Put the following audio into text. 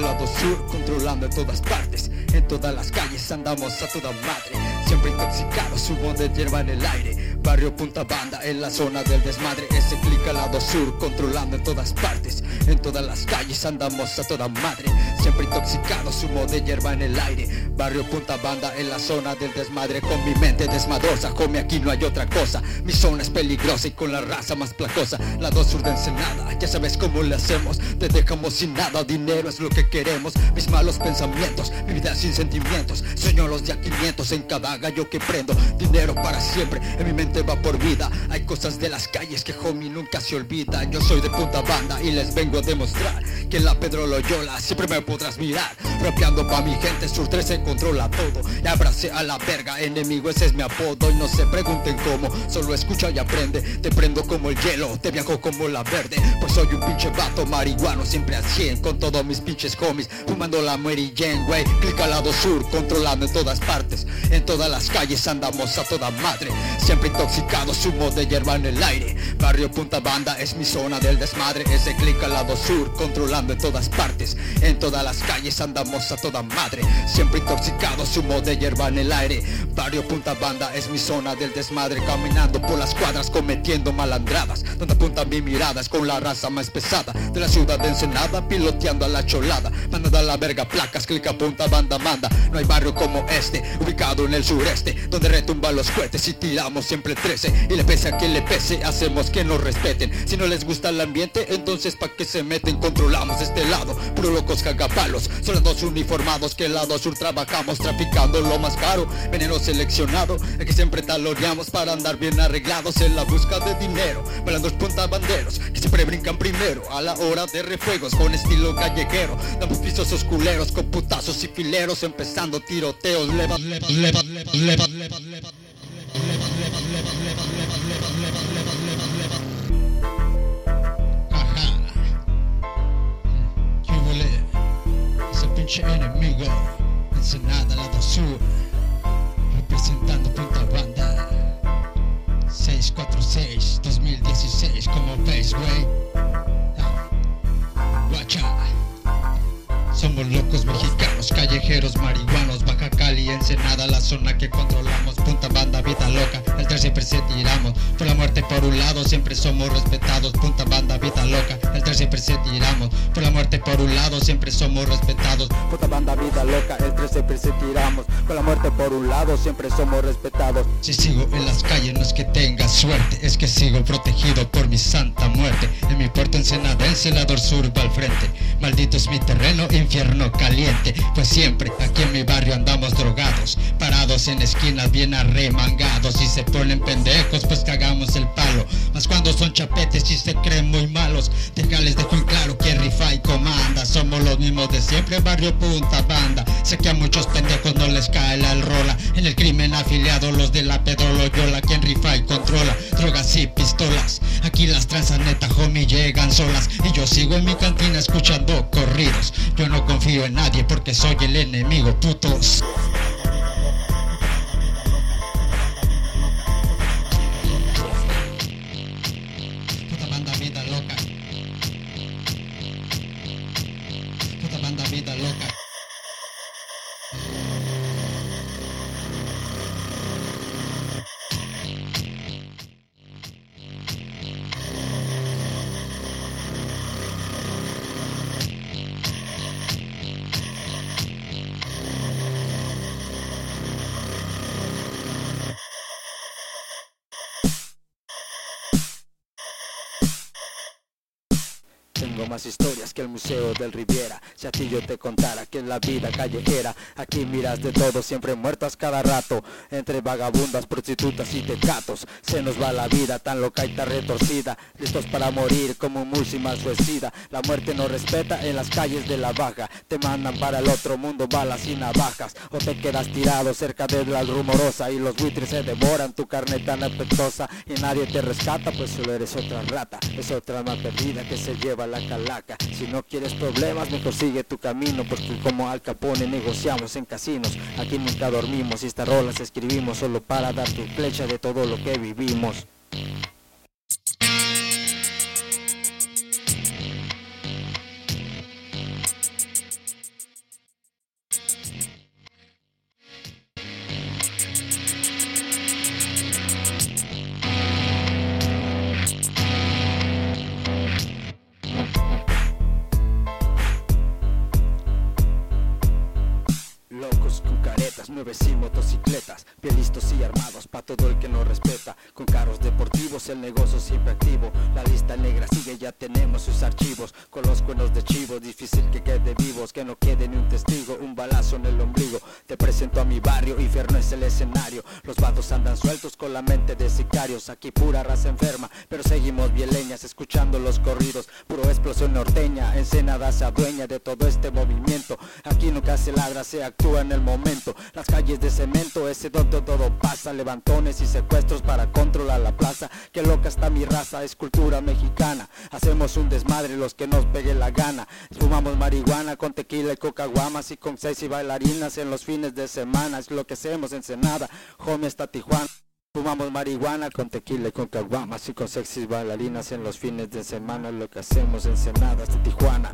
sur, controlando en todas partes. En todas las calles andamos a toda madre. Siempre intoxicados, humo de hierba en el aire. Barrio Punta Banda, en la zona del desmadre. Ese clic al lado sur, controlando en todas partes. En todas las calles andamos a toda madre. Siempre intoxicados, humo de hierba en el aire. Barrio Punta Banda, en la zona del desmadre. Con mi mente desmadrosa, come aquí no hay otra cosa. Mi zona es peligrosa y con la raza más placosa. Lado sur de Ensenada, ya sabes cómo le hacemos. Te dejamos sin nada, dinero es lo que queremos. Mis malos pensamientos, mi vida sin sentimientos. Sueño los ya 500 en cada gallo que prendo. Dinero para siempre, en mi mente va por vida. Hay cosas de las calles que homie nunca se olvida. Yo soy de Punta Banda y les vengo demostrar que en la Pedro Loyola siempre me podrás mirar. Rapeando pa' mi gente, Sur 13 controla todo. Y abrace a la verga, enemigo, ese es mi apodo. Y no se pregunten cómo, solo escucha y aprende. Te prendo como el hielo, te viajo como la verde. Pues soy un pinche vato marihuano, siempre a 100 con todos mis pinches homies. Fumando la Mary Jane, wey. Clic al lado sur, controlando en todas partes. En todas las calles andamos a toda madre. Siempre intoxicados, humo de hierba en el aire. Barrio Punta Banda es mi zona del desmadre. Ese clic al lado sur, controlando en todas partes. En todas las calles andamos a toda madre. Siempre intoxicados, humo de hierba en el aire. Barrio Punta Banda es mi zona del desmadre. Caminando por las cuadras, cometiendo malandradas. Donde apunta mi mirada es con la raza más pesada. De la ciudad de Ensenada, piloteando a la cholada. Mandando a la verga placas, clica punta banda manda. No hay barrio como este, ubicado en el sureste. Donde retumban los cohetes y tiramos siempre 13. Y le pese a quien le pese, hacemos que nos respeten. Si no les gusta el ambiente, entonces pa' que se meten, controlamos este lado. Puro locos cagapalos, soldados uniformados que el lado sur trabajamos, traficando lo más caro. Veneno seleccionado, el que siempre taloneamos para andar bien arreglados en la busca de dinero. Malandros puntabanderos, que siempre brincan primero a la hora de refuegos con estilo callejero. Damos pisos osculeros con putazos y fileros, empezando tiroteos. Leva, leva, leva, leva, leva, leva, leva. Ajá. Pinche enemigo. Ensenada, lado sur. Representando Punta Banda. 646 2016. Como ves, güey. Ah. Guacha. Somos locos mexicanos, callejeros, marihuanos, Baja Cali, Ensenada, la zona que controlamos, Punta Banda, vida loca, el 3 siempre se tiramos, por la muerte por un lado siempre somos respetados, Punta Banda, vida loca, el 3 siempre se tiramos, por la muerte por un lado siempre somos respetados, Puta banda vida loca, el 13 siempre se tiramos Con la muerte por un lado, siempre somos respetados Si sigo en las calles no es que tenga suerte, es que sigo protegido por mi santa muerte. En mi puerto ensenadense el sur va al frente. Maldito es mi terreno, infierno caliente. Pues siempre aquí en mi barrio andamos drogados, parados en esquinas bien arremangados. Si se ponen pendejos, pues cagamos el palo. Mas cuando son chapetes y se creen muy malos, déjales dejo en claro que rifa y comanda. Somos los mismos de siempre, barrio punta banda. Sé que a muchos pendejos no les cae la rola. En el crimen afiliado, los de la Pedro Loyola, quien rifa y controla drogas y pistolas. Aquí las tranzas neta, homie, llegan solas. Y yo sigo en mi cantina escuchando corridos. Confío en nadie porque soy el enemigo, putos. Puta banda vida loca. Puta banda vida loca. Tengo más historias que el Museo del Riviera. Si a ti yo te contara que en la vida callejera Aquí miras de todo, siempre muertas cada rato. Entre vagabundas, prostitutas y tecatos Se nos va la vida tan loca y tan retorcida. Listos para morir como un música suicida. La muerte no respeta en las calles de la baja. Te mandan para el otro mundo balas y navajas. O te quedas tirado cerca de la rumorosa Y los buitres se devoran tu carne tan apetosa Y nadie te rescata pues solo eres otra rata. Es otra alma perdida que se lleva Si no quieres problemas mejor sigue tu camino Porque como Al Capone negociamos en casinos. Aquí nunca dormimos y estas rolas escribimos Solo para darte flecha de todo lo que vivimos motocicletas, bien listos y armados para todo el que nos respeta. Con carros deportivos, el negocio siempre activo. La lista negra sigue, ya tenemos sus archivos. Con los cuernos de chivo, difícil que quede vivos, que no quede ni un testigo, ombligo. Te presento a mi barrio, Inferno es el escenario. Los vatos andan sueltos con la mente de sicarios. Aquí pura raza enferma, pero seguimos bien leñas, escuchando los corridos. Puro explosión norteña, Ensenada se adueña de todo este movimiento. Aquí nunca se ladra, se actúa en el momento. Las calles de cemento, ese donde todo pasa. Levantones y secuestros para controlar la plaza. Que loca está mi raza, es cultura mexicana. Hacemos un desmadre los que nos pegue la gana. Fumamos marihuana con tequila y coca guamas y con seis y bailarinas en los fines de semana. Es lo que hacemos en Senada, home está Tijuana. Fumamos marihuana con tequila y con caguamas y con sexy bailarinas en los fines de semana, lo que hacemos en Senada hasta Tijuana.